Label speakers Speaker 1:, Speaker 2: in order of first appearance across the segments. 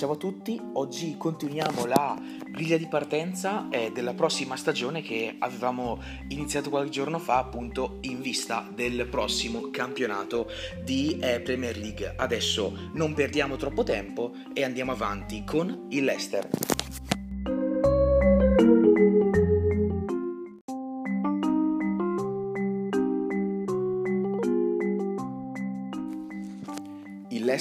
Speaker 1: Ciao a tutti, oggi continuiamo la griglia di partenza eh, della prossima stagione che avevamo iniziato qualche giorno fa appunto in vista del prossimo campionato di eh, Premier League. Adesso non perdiamo troppo tempo e andiamo avanti con il Leicester.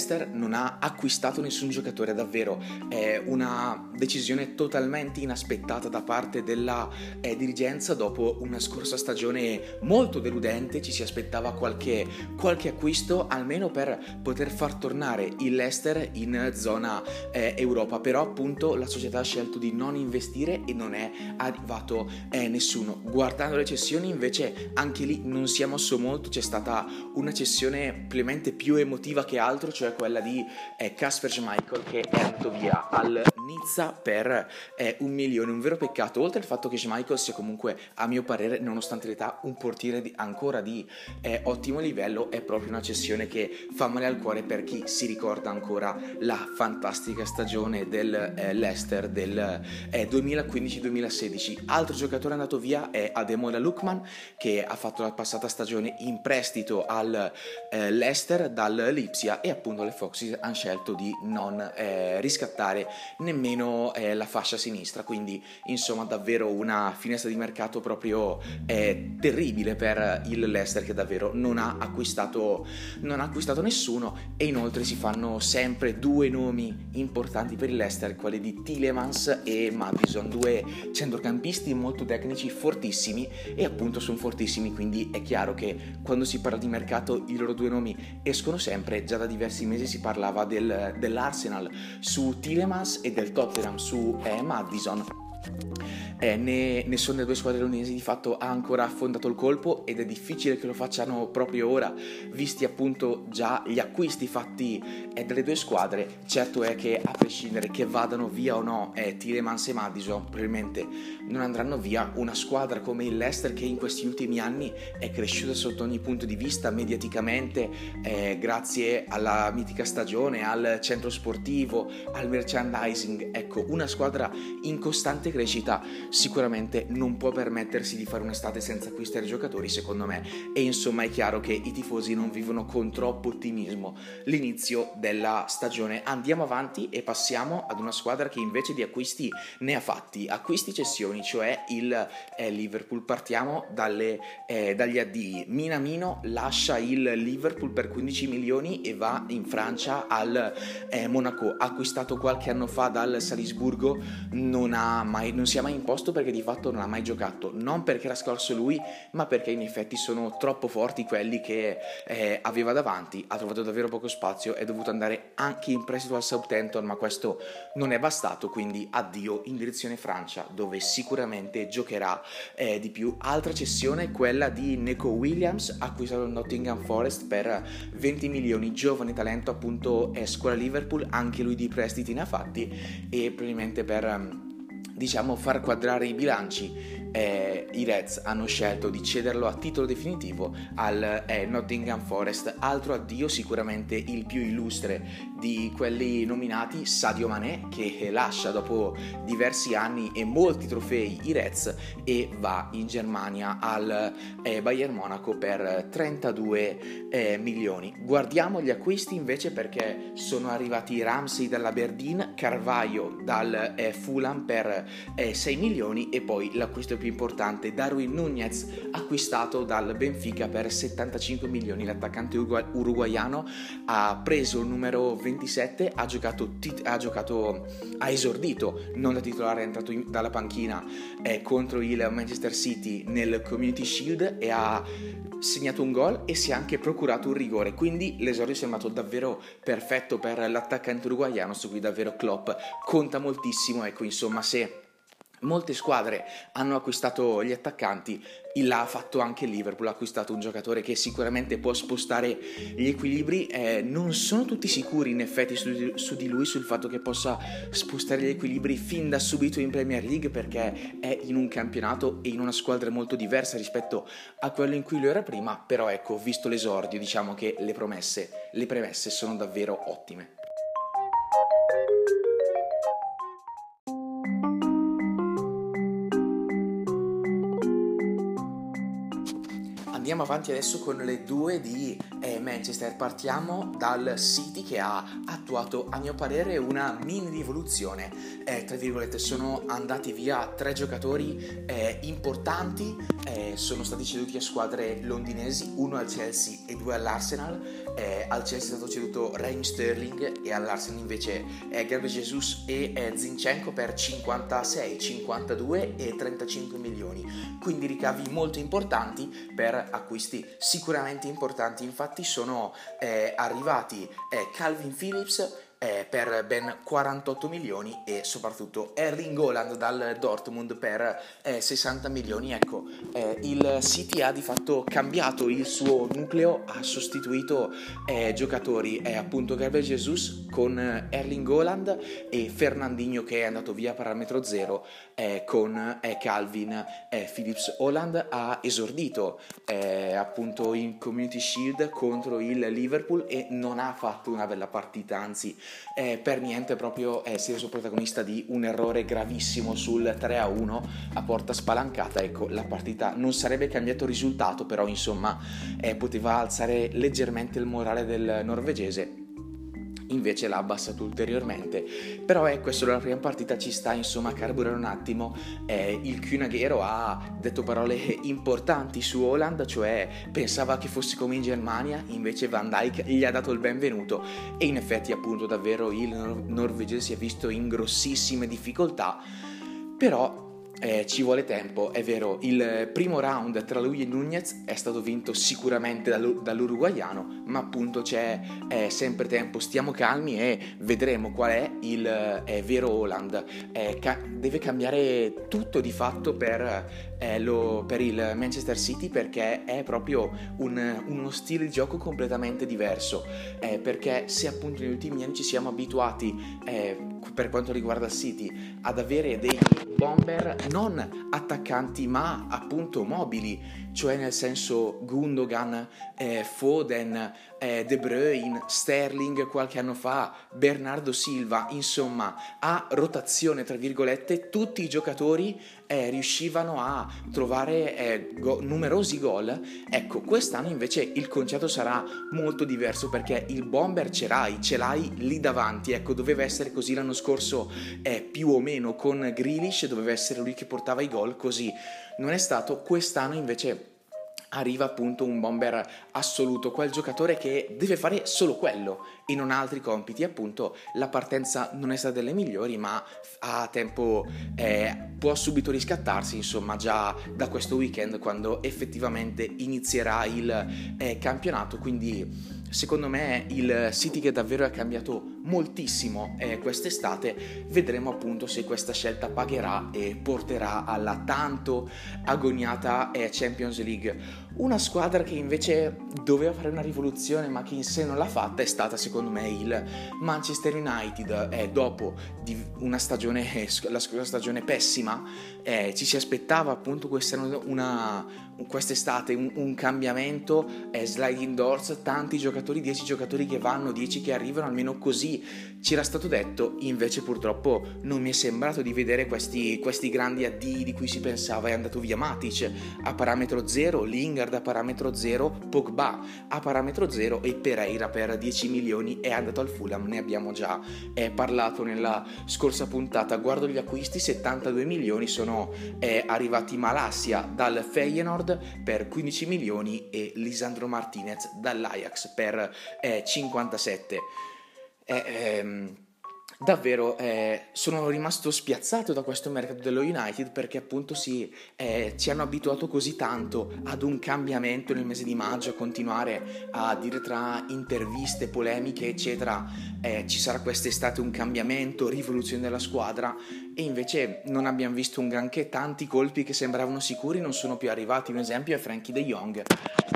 Speaker 1: Leicester non ha acquistato nessun giocatore, davvero. È una decisione totalmente inaspettata da parte della eh, dirigenza dopo una scorsa stagione molto deludente, ci si aspettava qualche, qualche acquisto almeno per poter far tornare il Leicester in zona eh, Europa, però appunto la società ha scelto di non investire e non è arrivato eh, nessuno. Guardando le cessioni invece anche lì non si è mosso molto, c'è stata una cessione più emotiva che altro, cioè quella di eh, Casper Schmeichel che è andato via al Nizza per eh, un milione, un vero peccato, oltre al fatto che Schmeichel sia comunque, a mio parere, nonostante l'età, un portiere di, ancora di eh, ottimo livello, è proprio una cessione che fa male al cuore per chi si ricorda ancora la fantastica stagione del eh, Leicester del 2015-2016. Eh, Altro giocatore andato via è Ademola Lukman che ha fatto la passata stagione in prestito al eh, Leicester dal Lipsia e appunto le Foxes hanno scelto di non eh, riscattare nemmeno eh, la fascia sinistra, quindi insomma davvero una finestra di mercato proprio eh, terribile per il Leicester che davvero non ha, acquistato, non ha acquistato nessuno e inoltre si fanno sempre due nomi importanti per il Leicester, quelli di Tillemans e Madison, due centrocampisti molto tecnici, fortissimi e appunto sono fortissimi, quindi è chiaro che quando si parla di mercato i loro due nomi escono sempre già da diversi diversi mesi si parlava del, dell'Arsenal su Tilemans e del Tottenham su Madison eh, né, nessuno delle due squadre londinesi di fatto ha ancora affondato il colpo ed è difficile che lo facciano proprio ora, visti appunto già gli acquisti fatti eh, dalle due squadre. Certo è che a prescindere che vadano via o no eh, Tilemans e Madison, probabilmente non andranno via una squadra come il Leicester che in questi ultimi anni è cresciuta sotto ogni punto di vista, mediaticamente, eh, grazie alla mitica stagione, al centro sportivo, al merchandising. Ecco, una squadra in costante crescita sicuramente non può permettersi di fare un'estate senza acquistare giocatori, secondo me. E insomma è chiaro che i tifosi non vivono con troppo ottimismo l'inizio della stagione. Andiamo avanti e passiamo ad una squadra che invece di acquisti ne ha fatti, acquisti cessioni, cioè il eh, Liverpool. Partiamo dalle, eh, dagli addii. Minamino lascia il Liverpool per 15 milioni e va in Francia al eh, Monaco, acquistato qualche anno fa dal Salisburgo, non, ha mai, non si è mai imposto posto perché di fatto non ha mai giocato, non perché era scorso lui, ma perché in effetti sono troppo forti quelli che eh, aveva davanti, ha trovato davvero poco spazio, è dovuto andare anche in prestito al Southampton, ma questo non è bastato, quindi addio in direzione Francia, dove sicuramente giocherà eh, di più. Altra cessione, quella di Neko Williams, acquistato il Nottingham Forest per 20 milioni, giovane talento appunto è scuola Liverpool, anche lui di prestiti ne ha fatti e probabilmente per diciamo far quadrare i bilanci eh, i Reds hanno scelto di cederlo a titolo definitivo al eh, Nottingham Forest. Altro addio sicuramente il più illustre di quelli nominati, Sadio Mané, che lascia dopo diversi anni e molti trofei i Reds e va in Germania al eh, Bayern Monaco per 32 eh, milioni. Guardiamo gli acquisti invece perché sono arrivati Ramsey dall'Aberdeen, Carvaio dal eh, Fulham per 6 eh, milioni e poi l'acquisto più importante, Darwin Nunez, acquistato dal Benfica per 75 milioni. L'attaccante uruguaiano ha preso il numero 27, ha giocato, ha, giocato, ha esordito, non da titolare, è entrato in, dalla panchina eh, contro il Manchester City nel Community Shield e ha segnato un gol e si è anche procurato un rigore. Quindi l'esordio è sembrato davvero perfetto per l'attaccante uruguaiano, su cui davvero Klopp conta moltissimo. Ecco, insomma, se Molte squadre hanno acquistato gli attaccanti, l'ha fatto anche il Liverpool, ha acquistato un giocatore che sicuramente può spostare gli equilibri, eh, non sono tutti sicuri in effetti su, su, di lui, sul fatto che possa spostare gli equilibri fin da subito in Premier League perché è in un campionato e in una squadra molto diversa rispetto a quello in cui lui era prima, però ecco, visto l'esordio diciamo che le promesse, le premesse sono davvero ottime. Andiamo avanti adesso con le due di eh, Manchester. Partiamo dal City che ha attuato, a mio parere, una mini rivoluzione. Eh, tra virgolette, sono andati via tre giocatori eh, importanti, eh, sono stati ceduti a squadre londinesi, uno al Chelsea e due all'Arsenal. Eh, al Chelsea è stato ceduto Raheem Sterling e all'Arsenal invece eh, Gabriel Jesus e eh, Zinchenko per 56, 52 e 35 milioni. Quindi ricavi molto importanti per acquisti sicuramente importanti. Infatti sono eh, arrivati eh, Calvin Phillips eh, per ben 48 milioni e soprattutto Erling Haaland dal Dortmund per eh, 60 milioni. Ecco, eh, il City ha di fatto cambiato il suo nucleo, ha sostituito eh, giocatori eh, appunto Gabriel Jesus con Erling Haaland e Fernandinho che è andato via parametro zero eh, con Calvin Phillips. Haaland ha esordito appunto in Community Shield contro il Liverpool e non ha fatto una bella partita, anzi eh, per niente proprio eh, si è reso protagonista di un errore gravissimo sul 3-1 a porta spalancata. Ecco, la partita non sarebbe cambiato risultato, però insomma eh, poteva alzare leggermente il morale del norvegese invece l'ha abbassato ulteriormente. Però ecco, solo la prima partita ci sta insomma a carburare un attimo. Eh, il Kühnaghero ha detto parole importanti su Holland, cioè pensava che fosse come in Germania, invece Van Dijk gli ha dato il benvenuto e in effetti appunto davvero il nor- norvegese si è visto in grossissime difficoltà. Però eh, ci vuole tempo, è vero, il primo round tra lui e Nunez è stato vinto sicuramente dall'uruguaiano, ma appunto c'è eh, sempre tempo, stiamo calmi e vedremo qual è il eh, vero Holland. Eh, ca- deve cambiare tutto di fatto per, eh, lo, per, il Manchester City perché è proprio un, uno stile di gioco completamente diverso, eh, perché se appunto negli ultimi anni ci siamo abituati per quanto riguarda il City ad avere dei bomber non attaccanti ma appunto mobili, cioè nel senso Gundogan, eh, Foden, eh, De Bruyne, Sterling qualche anno fa, Bernardo Silva, insomma a rotazione tra virgolette tutti i giocatori eh, riuscivano a trovare eh, go- numerosi gol. Ecco, quest'anno invece il concetto sarà molto diverso perché il bomber ce l'hai, ce l'hai lì davanti. Ecco, doveva essere così l'anno scorso eh, più o meno con Grealish, doveva essere lui che portava i gol, così non è stato. Quest'anno invece arriva appunto un bomber assoluto, quel giocatore che deve fare solo quello e non ha altri compiti. Appunto, la partenza non è stata delle migliori, ma ha tempo, eh, può subito riscattarsi, insomma, già da questo weekend quando effettivamente inizierà il eh, campionato. Quindi secondo me il City che davvero ha cambiato moltissimo eh, quest'estate. Vedremo appunto se questa scelta pagherà e porterà alla tanto agoniata eh, Champions League. Una squadra che invece doveva fare una rivoluzione ma che in sé non l'ha fatta è stata secondo me il Manchester United. Eh, dopo una stagione, la scorsa stagione pessima eh, ci si aspettava appunto una, quest'estate un, un cambiamento eh, sliding doors tanti giocatori 10 giocatori che vanno 10 che arrivano almeno così ci era stato detto invece purtroppo non mi è sembrato di vedere questi, questi grandi addii di cui si pensava è andato via Matic a parametro zero Lingard Lingard a parametro 0, Pogba a parametro 0 e Pereira per 10 milioni è andato al Fulham, ne abbiamo già eh, parlato nella scorsa puntata. Guardo gli acquisti, 72 milioni sono eh, arrivati Malassia dal Feyenoord per 15 milioni e Lisandro Martinez dall'Ajax per eh, 57. Eh, ehm, davvero eh, sono rimasto spiazzato da questo mercato dello United perché appunto si, eh, ci hanno abituato così tanto ad un cambiamento nel mese di maggio, a continuare a dire tra interviste, polemiche eccetera. Eh, ci sarà quest'estate un cambiamento, rivoluzione della squadra e invece non abbiamo visto un granché, tanti colpi che sembravano sicuri non sono più arrivati, un esempio è Frankie De Jong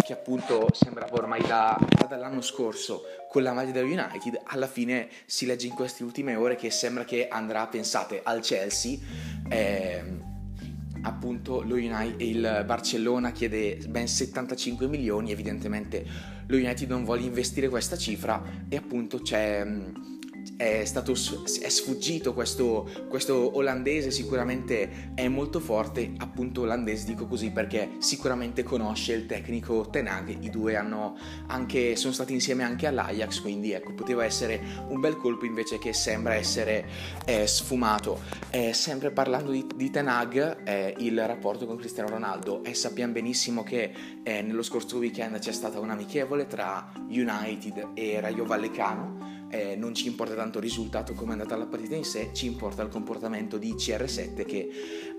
Speaker 1: che appunto sembrava ormai da, dall'anno scorso con la maglia dello United, alla fine si legge in queste ultime ore che sembra che andrà, pensate, al Chelsea. Eh, appunto lo United, il Barcellona chiede ben 75 milioni, evidentemente lo United non vuole investire questa cifra e appunto c'è è, stato, è sfuggito questo, questo olandese, sicuramente è molto forte, appunto olandese dico così perché sicuramente conosce il tecnico Tenag, i due hanno anche, sono stati insieme anche all'Ajax, quindi ecco, poteva essere un bel colpo invece che sembra essere eh, sfumato. Eh, sempre parlando di, di Tenag, eh, il rapporto con Cristiano Ronaldo, e sappiamo benissimo che eh, nello scorso weekend c'è stata un'amichevole tra United e Rayo Vallecano, eh, non ci importa tanto il risultato come è andata la partita in sé, ci importa il comportamento di CR7 che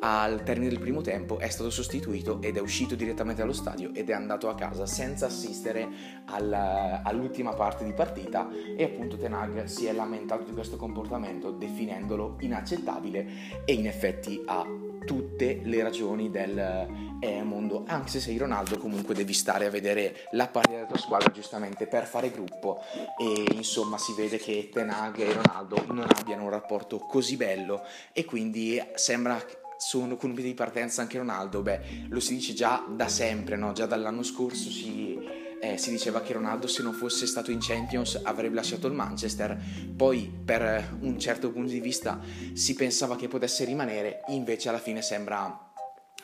Speaker 1: al termine del primo tempo è stato sostituito ed è uscito direttamente dallo stadio ed è andato a casa senza assistere al, all'ultima parte di partita e appunto Tenag si è lamentato di questo comportamento definendolo inaccettabile e in effetti ha tutte le ragioni del eh, mondo, anche se sei Ronaldo comunque devi stare a vedere la partita della tua squadra giustamente per fare gruppo. E insomma si vede che Tenag e Ronaldo non abbiano un rapporto così bello. E quindi sembra sono con un piede di partenza anche Ronaldo, beh lo si dice già da sempre, no? già dall'anno scorso si, eh, si diceva che Ronaldo se non fosse stato in Champions avrebbe lasciato il Manchester, poi per un certo punto di vista si pensava che potesse rimanere, invece alla fine sembra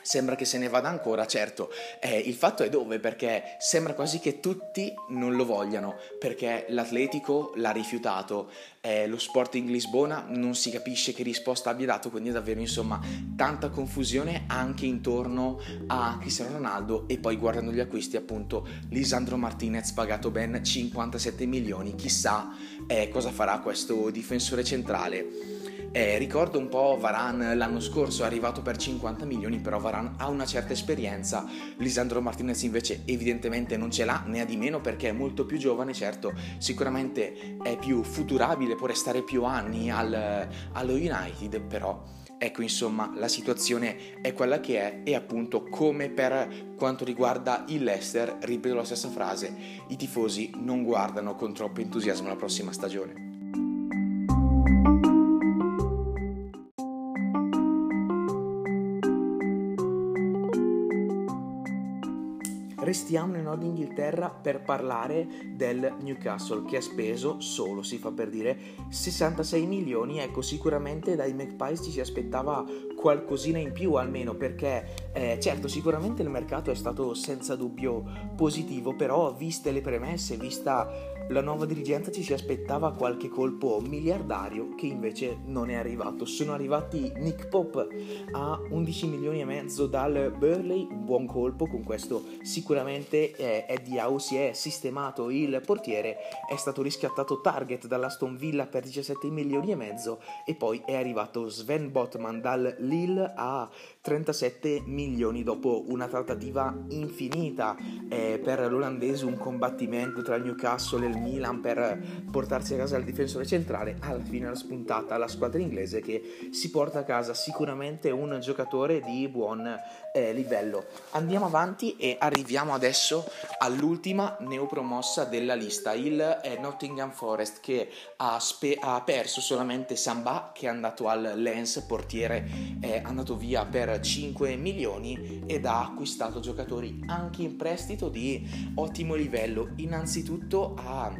Speaker 1: Sembra che se ne vada ancora, certo, eh, il fatto è dove? Perché sembra quasi che tutti non lo vogliano, perché l'Atletico l'ha rifiutato, eh, lo Sporting Lisbona non si capisce che risposta abbia dato, quindi davvero insomma tanta confusione anche intorno a Cristiano Ronaldo. E poi guardando gli acquisti appunto Lisandro Martinez pagato ben 57 milioni, chissà eh, cosa farà questo difensore centrale. Eh, ricordo un po' Varan l'anno scorso è arrivato per 50 milioni, però Varan ha una certa esperienza, Lisandro Martinez invece evidentemente non ce l'ha né a di meno perché è molto più giovane, certo sicuramente è più futurabile, può restare più anni al, allo United, però ecco insomma la situazione è quella che è e appunto come per quanto riguarda il Leicester, ripeto la stessa frase, i tifosi non guardano con troppo entusiasmo la prossima stagione. Restiamo nel nord Inghilterra per parlare del Newcastle che ha speso solo, si fa per dire, 66 milioni. Ecco, sicuramente dai Magpies ci si aspettava qualcosina in più almeno perché eh, certo sicuramente il mercato è stato senza dubbio positivo, però viste le premesse, vista la nuova dirigenza ci si aspettava qualche colpo miliardario che invece non è arrivato. Sono arrivati Nick Pop a 11 milioni e mezzo dal Burley, buon colpo, con questo sicuramente eh, Eddie Howe si è sistemato il portiere, è stato riscattato Target dall'Aston Villa per 17 milioni e mezzo e poi è arrivato Sven Botman dal Lille a 37 milioni dopo una trattativa infinita eh, per l'olandese, un combattimento tra il Newcastle e il Milan per portarsi a casa il difensore centrale, alla fine era spuntata la squadra inglese che si porta a casa sicuramente un giocatore di buon eh, livello. Andiamo avanti e arriviamo adesso all'ultima neopromossa della lista, il eh, Nottingham Forest che ha, spe- ha, perso solamente Samba che è andato al Lens, portiere è andato via per 5 milioni ed ha acquistato giocatori anche in prestito di ottimo livello. Innanzitutto ha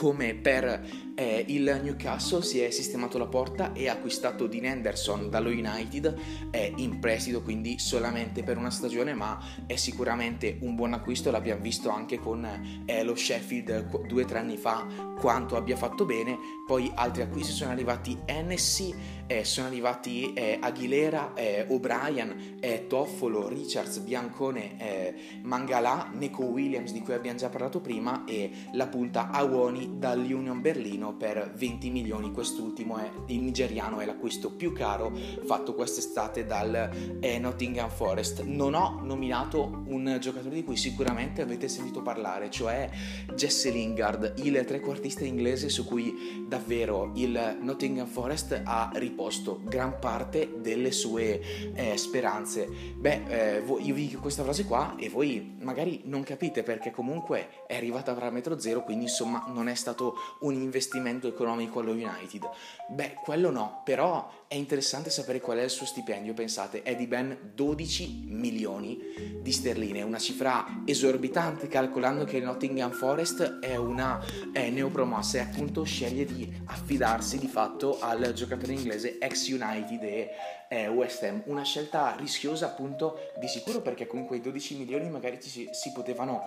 Speaker 1: come per eh, il Newcastle si è sistemato la porta e ha acquistato Dean Henderson dallo United è in prestito quindi solamente per una stagione ma è sicuramente un buon acquisto. L'abbiamo visto anche con eh, lo Sheffield due o tre anni fa quanto abbia fatto bene. Poi altri acquisti sono arrivati NSC eh, sono arrivati eh, Aguilera eh, O'Brien eh, Toffolo Richards Biancone Mangala Neko Williams di cui abbiamo già parlato prima e la punta Awoni dall'Union Berlino per 20 milioni, quest'ultimo è il nigeriano, è l'acquisto più caro fatto quest'estate dal eh, Nottingham Forest. Non ho nominato un giocatore di cui sicuramente avete sentito parlare, cioè Jesse Lingard, il trequartista inglese su cui davvero il Nottingham Forest ha riposto gran parte delle sue eh, speranze. Beh, eh, io vi dico questa frase qua e voi magari non capite perché comunque è arrivata a parametro zero, quindi insomma non è stato un investimento investimento economico allo United? Beh, quello no, però è interessante sapere qual è il suo stipendio, pensate, è di ben 12 milioni di sterline, una cifra esorbitante calcolando che il Nottingham Forest è una è neopromossa e appunto sceglie di affidarsi di fatto al giocatore inglese ex United e eh, West Ham, una scelta rischiosa appunto di sicuro perché con quei 12 milioni magari si, si potevano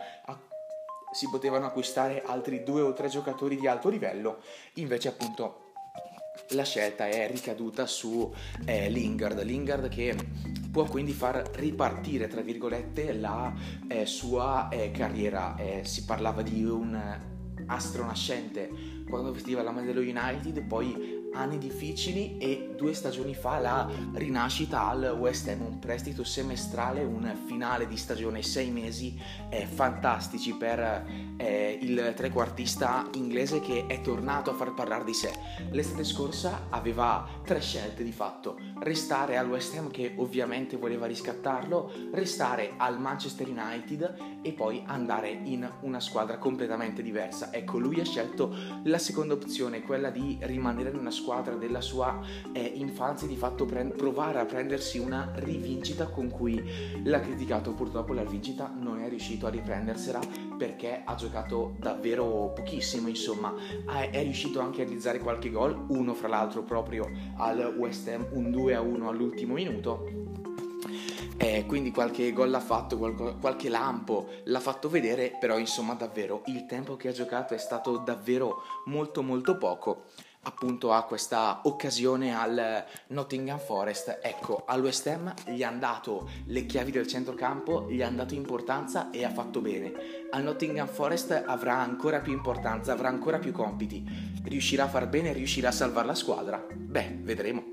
Speaker 1: si potevano acquistare altri due o tre giocatori di alto livello, invece appunto la scelta è ricaduta su eh, Lingard, Lingard che può quindi far ripartire tra virgolette la eh, sua eh, carriera, eh, si parlava di un astro nascente quando vestiva la maglia dello United, poi anni difficili e due stagioni fa la rinascita al West Ham, un prestito semestrale, un finale di stagione sei mesi eh, fantastici per eh, il trequartista inglese che è tornato a far parlare di sé. L'estate scorsa aveva tre scelte di fatto, restare al West Ham che ovviamente voleva riscattarlo, restare al Manchester United e poi andare in una squadra completamente diversa. Ecco, lui ha scelto la seconda opzione, quella di rimanere in una squadra squadra della sua eh, infanzia di fatto pre- provare a prendersi una rivincita con cui l'ha criticato. Purtroppo la rivincita non è riuscito a riprendersela perché ha giocato davvero pochissimo insomma. È riuscito anche a realizzare qualche gol uno fra l'altro proprio al West Ham un 2 a 1 all'ultimo minuto. Eh, quindi qualche gol l'ha fatto, qualche lampo l'ha fatto vedere, però insomma davvero il tempo che ha giocato è stato davvero molto molto poco appunto a questa occasione al Nottingham Forest. Ecco, al West Ham gli hanno dato le chiavi del centrocampo, gli hanno dato importanza e ha fatto bene. Al Nottingham Forest avrà ancora più importanza, avrà ancora più compiti. Riuscirà a far bene, riuscirà a salvare la squadra? Beh, vedremo.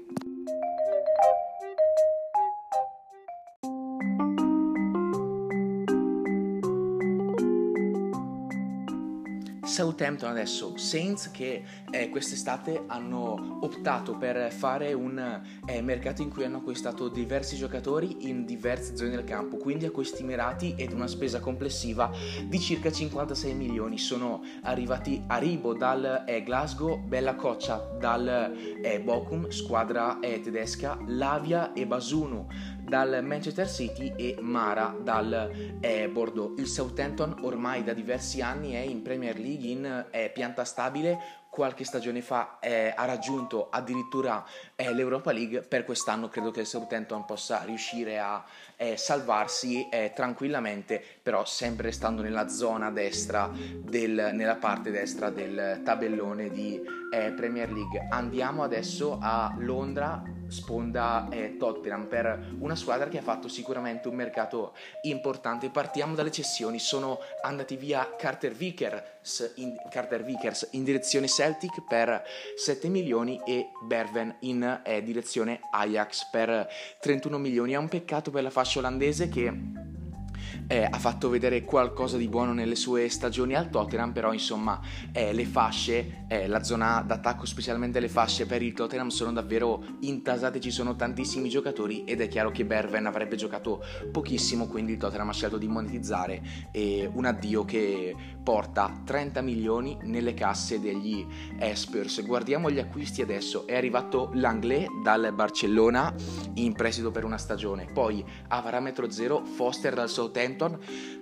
Speaker 1: Southampton adesso, Saints che eh, quest'estate hanno optato per fare un eh, mercato in cui hanno acquistato diversi giocatori in diverse zone del campo, quindi acquisti mirati ed una spesa complessiva di circa 56 milioni. Sono arrivati a Ribo dal eh, Glasgow, Bella Coccia dal eh, Bochum, squadra eh, tedesca, Lavia e Basunu dal Manchester City e Mara dal eh, Bordeaux. Il Southampton ormai da diversi anni è in Premier League in eh, pianta stabile qualche stagione fa eh, ha raggiunto addirittura eh, l'Europa League, per quest'anno credo che il Southampton possa riuscire a eh, salvarsi eh, tranquillamente, però sempre restando nella zona destra, del, nella parte destra del tabellone di eh, Premier League. Andiamo adesso a Londra, sponda eh, Tottenham, per una squadra che ha fatto sicuramente un mercato importante. Partiamo dalle cessioni, sono andati via Carter Vickers in, Carter Vickers in direzione Celtic per 7 milioni e Berven in eh, direzione Ajax per 31 milioni. È un peccato per la fascia olandese che eh, ha fatto vedere qualcosa di buono nelle sue stagioni al Tottenham, però insomma eh, le fasce, eh, la zona d'attacco, specialmente le fasce per il Tottenham sono davvero intasate, ci sono tantissimi giocatori ed è chiaro che Berven avrebbe giocato pochissimo, quindi il Tottenham ha scelto di monetizzare un addio che porta 30 milioni nelle casse degli Spurs. Guardiamo gli acquisti adesso, è arrivato Langlais dal Barcellona in prestito per una stagione, poi a parametro zero Foster dal Southampton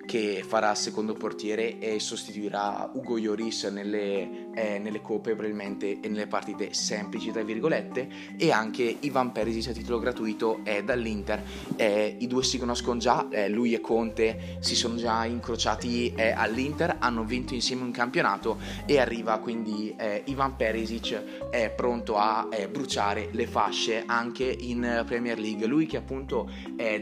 Speaker 1: che farà secondo portiere e sostituirà Ugo Lloris nelle, eh, nelle coppe probabilmente e nelle partite semplici tra virgolette. E anche Ivan Perisic a titolo gratuito è dall'Inter. Eh, i due si conoscono già eh, lui e Conte si sono già incrociati eh, all'Inter hanno vinto insieme un campionato e arriva quindi eh, Ivan Perisic è pronto a eh, bruciare le fasce anche in Premier League lui che appunto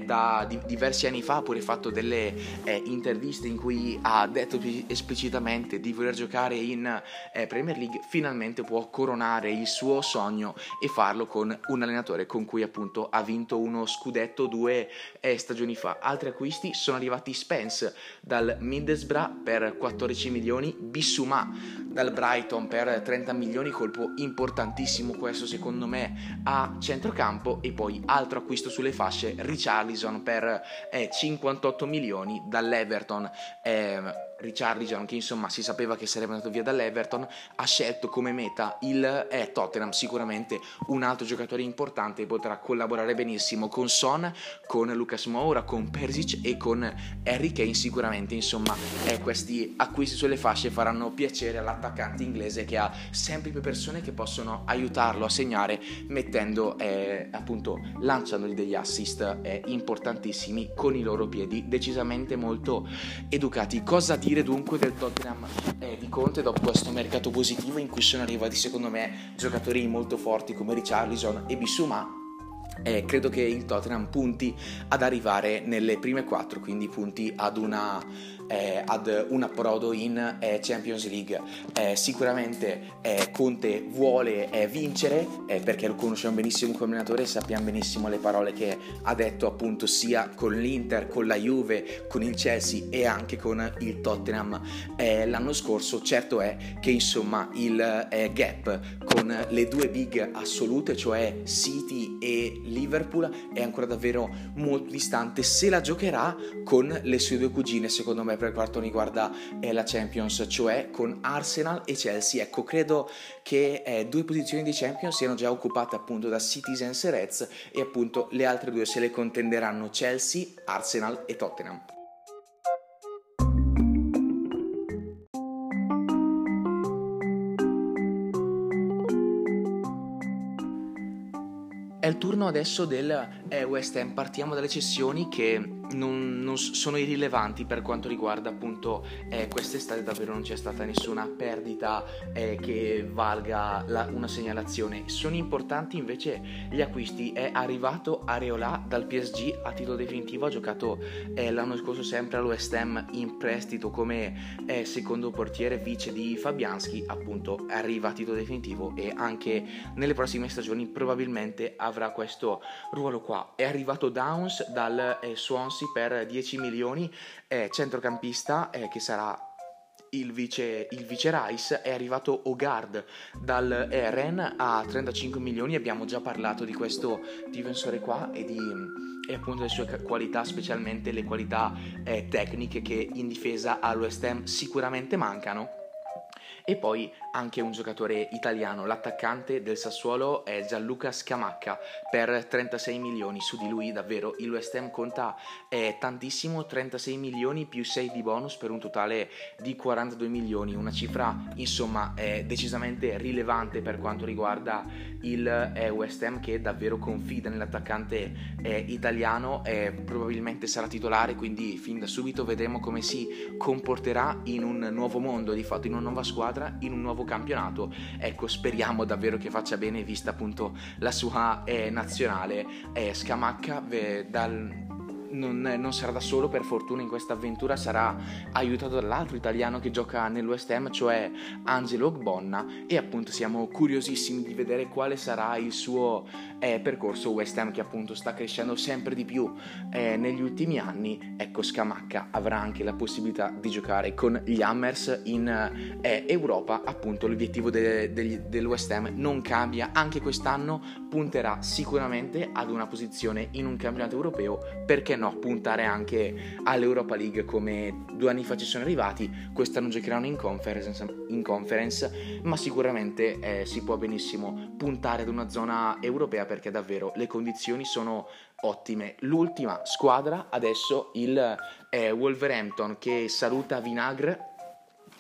Speaker 1: da di- diversi anni fa ha pure fatto delle eh, interviste in cui ha detto esplicitamente di voler giocare in eh, Premier League, finalmente può coronare il suo sogno e farlo con un allenatore con cui appunto ha vinto uno scudetto due eh, stagioni fa. Altri acquisti sono arrivati Spence dal Middlesbrough per 14 milioni, Bissuma dal Brighton per 30 milioni, colpo importantissimo questo secondo me a centrocampo e poi altro acquisto sulle fasce, Richarlison per eh, 58 milioni dall'Everton. Eh, Richarlison che insomma si sapeva che sarebbe andato via dall'Everton ha scelto come meta il eh, Tottenham sicuramente un altro giocatore importante e potrà collaborare benissimo con Son con Lucas Moura con Persic e con Harry Kane. Sicuramente insomma eh, questi acquisti sulle fasce faranno piacere all'attaccante inglese che ha sempre più persone che possono aiutarlo a segnare mettendo eh, appunto lanciandogli degli assist eh, importantissimi con i loro piedi decisamente molto educati. Cosa dire dunque del Tottenham? Eh, di Conte dopo questo mercato positivo in cui sono arrivati secondo me giocatori molto forti come Richarlison e Bissouma eh, credo che il Tottenham punti ad arrivare nelle prime quattro, quindi punti ad una eh, ad un approdo in eh, Champions League. Eh, sicuramente eh, Conte vuole eh, vincere perché lo conosciamo benissimo come allenatore e sappiamo benissimo le parole che ha detto appunto sia con l'Inter, con la Juve, con il Chelsea e anche con il Tottenham l'anno scorso. Certo è che insomma il gap con le due big assolute, cioè City e Liverpool, è ancora davvero molto distante. Se la giocherà con le sue due cugine, secondo me per quanto riguarda la Champions, cioè con Arsenal e Chelsea. Ecco, credo che eh, due posizioni di Champions siano già occupate appunto da Citizens e Reds e appunto le altre due se le contenderanno Chelsea, Arsenal e Tottenham. Turno adesso del eh, West Ham, partiamo dalle cessioni che non, non, sono irrilevanti per quanto riguarda appunto eh, quest'estate davvero non c'è stata nessuna perdita eh, che valga la, una segnalazione. Sono importanti invece gli acquisti. È arrivato Areola dal PSG a titolo definitivo ha giocato eh, l'anno scorso sempre all'West Ham in prestito come eh, secondo portiere vice di Fabianski appunto arriva a titolo definitivo e anche nelle prossime stagioni probabilmente avrà questo ruolo qua. È arrivato Downs dal eh, Swansea per 10 milioni, eh, centrocampista eh, che sarà il vice, il vice Rice. È arrivato Ogard dal eh, Ren a 35 milioni. Abbiamo già parlato di questo difensore qua e di e appunto le sue qualità specialmente le qualità eh, tecniche che in difesa all'West Ham sicuramente mancano e poi anche un giocatore italiano, l'attaccante del Sassuolo è Gianluca Scamacca per 36 milioni, su di lui davvero il West Ham conta eh, tantissimo, 36 milioni più 6 di bonus per un totale di 42 milioni, una cifra insomma eh, decisamente rilevante per quanto riguarda il eh, West Ham che davvero confida nell'attaccante eh, italiano, probabilmente sarà titolare, quindi fin da subito vedremo come si comporterà in un nuovo mondo, di fatto in una nuova squadra squadra in un nuovo campionato. Ecco, speriamo davvero che faccia bene, vista appunto la sua eh, nazionale. Eh, Scamacca eh, dal non, non, sarà da solo per fortuna in questa avventura, sarà aiutato dall'altro italiano che gioca nel Ham, cioè Angelo Gbonna. E appunto siamo curiosissimi di vedere quale sarà il suo eh, percorso West Ham che appunto sta crescendo sempre di più eh, negli ultimi anni. Ecco Scamacca avrà anche la possibilità di giocare con gli Hammers in eh, Europa, appunto l'obiettivo de- de- del Ham non cambia, anche quest'anno punterà sicuramente ad una posizione in un campionato europeo perché no, puntare anche all'Europa League come due anni fa ci sono arrivati, quest'anno giocheranno in conference, in conference ma sicuramente eh, si può benissimo puntare ad una zona europea perché davvero le condizioni sono ottime. L'ultima squadra adesso il eh, Wolverhampton che saluta Vinagre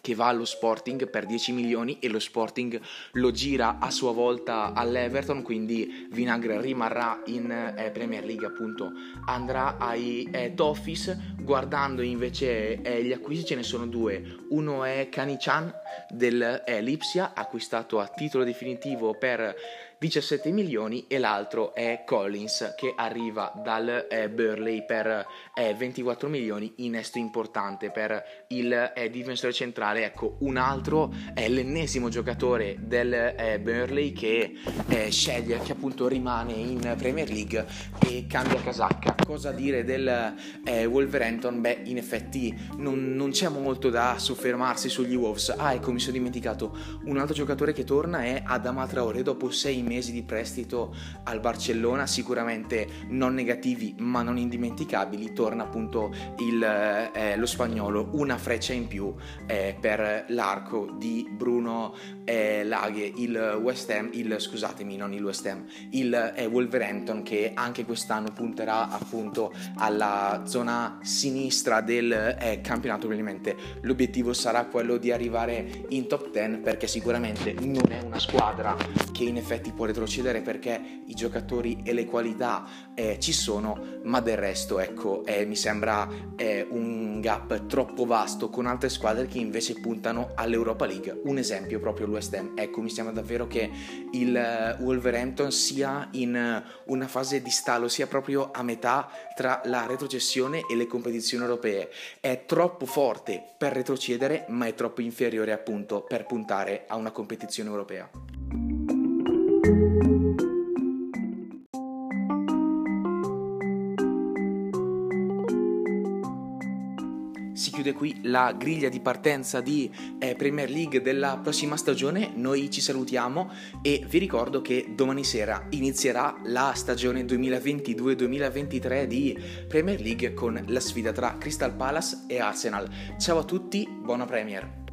Speaker 1: che va allo Sporting per 10 milioni e lo Sporting lo gira a sua volta all'Everton, quindi Vinagre rimarrà in eh, Premier League, appunto andrà ai eh, Toffees, guardando invece eh, gli acquisti ce ne sono due, uno è Kanichan del eh, acquistato a titolo definitivo per 17 milioni e l'altro è Collins che arriva dal eh, Burley per eh, 24 milioni, innesto importante per il eh, difensore centrale ecco, un altro è l'ennesimo giocatore del eh, Burnley che eh, sceglie, che appunto rimane in Premier League e cambia casacca. Cosa dire del eh, Wolverhampton? Beh, in effetti non, non, c'è molto da soffermarsi sugli Wolves. Ah, ecco, mi sono dimenticato, un altro giocatore che torna è Adama Traore dopo sei mesi di prestito al Barcellona, sicuramente non negativi ma non indimenticabili, torna appunto il, eh, lo spagnolo, una freccia in più eh, per l'arco di Bruno eh, Laghe, il West Ham, il, scusatemi, non il West Ham, il eh, Wolverhampton che anche quest'anno punterà appunto alla zona sinistra del eh, campionato, probabilmente l'obiettivo sarà quello di arrivare in top 10 perché sicuramente non è una squadra che in effetti può retrocedere perché i giocatori e le qualità eh, ci sono, ma del resto ecco eh, mi sembra eh, un gap troppo vasto con altre squadre che invece puntano all'Europa League. Un esempio proprio l'West Ham. Ecco, mi sembra davvero che il eh, Wolverhampton sia in eh, una fase di stallo, sia proprio a metà tra la retrocessione e le competizioni europee. È troppo forte per retrocedere, ma è troppo inferiore appunto per puntare a una competizione europea. Chiude qui la griglia di partenza di eh, Premier League della prossima stagione. Noi ci salutiamo e vi ricordo che domani sera inizierà la stagione 2022-2023 di Premier League con la sfida tra Crystal Palace e Arsenal. Ciao a tutti, buona Premier!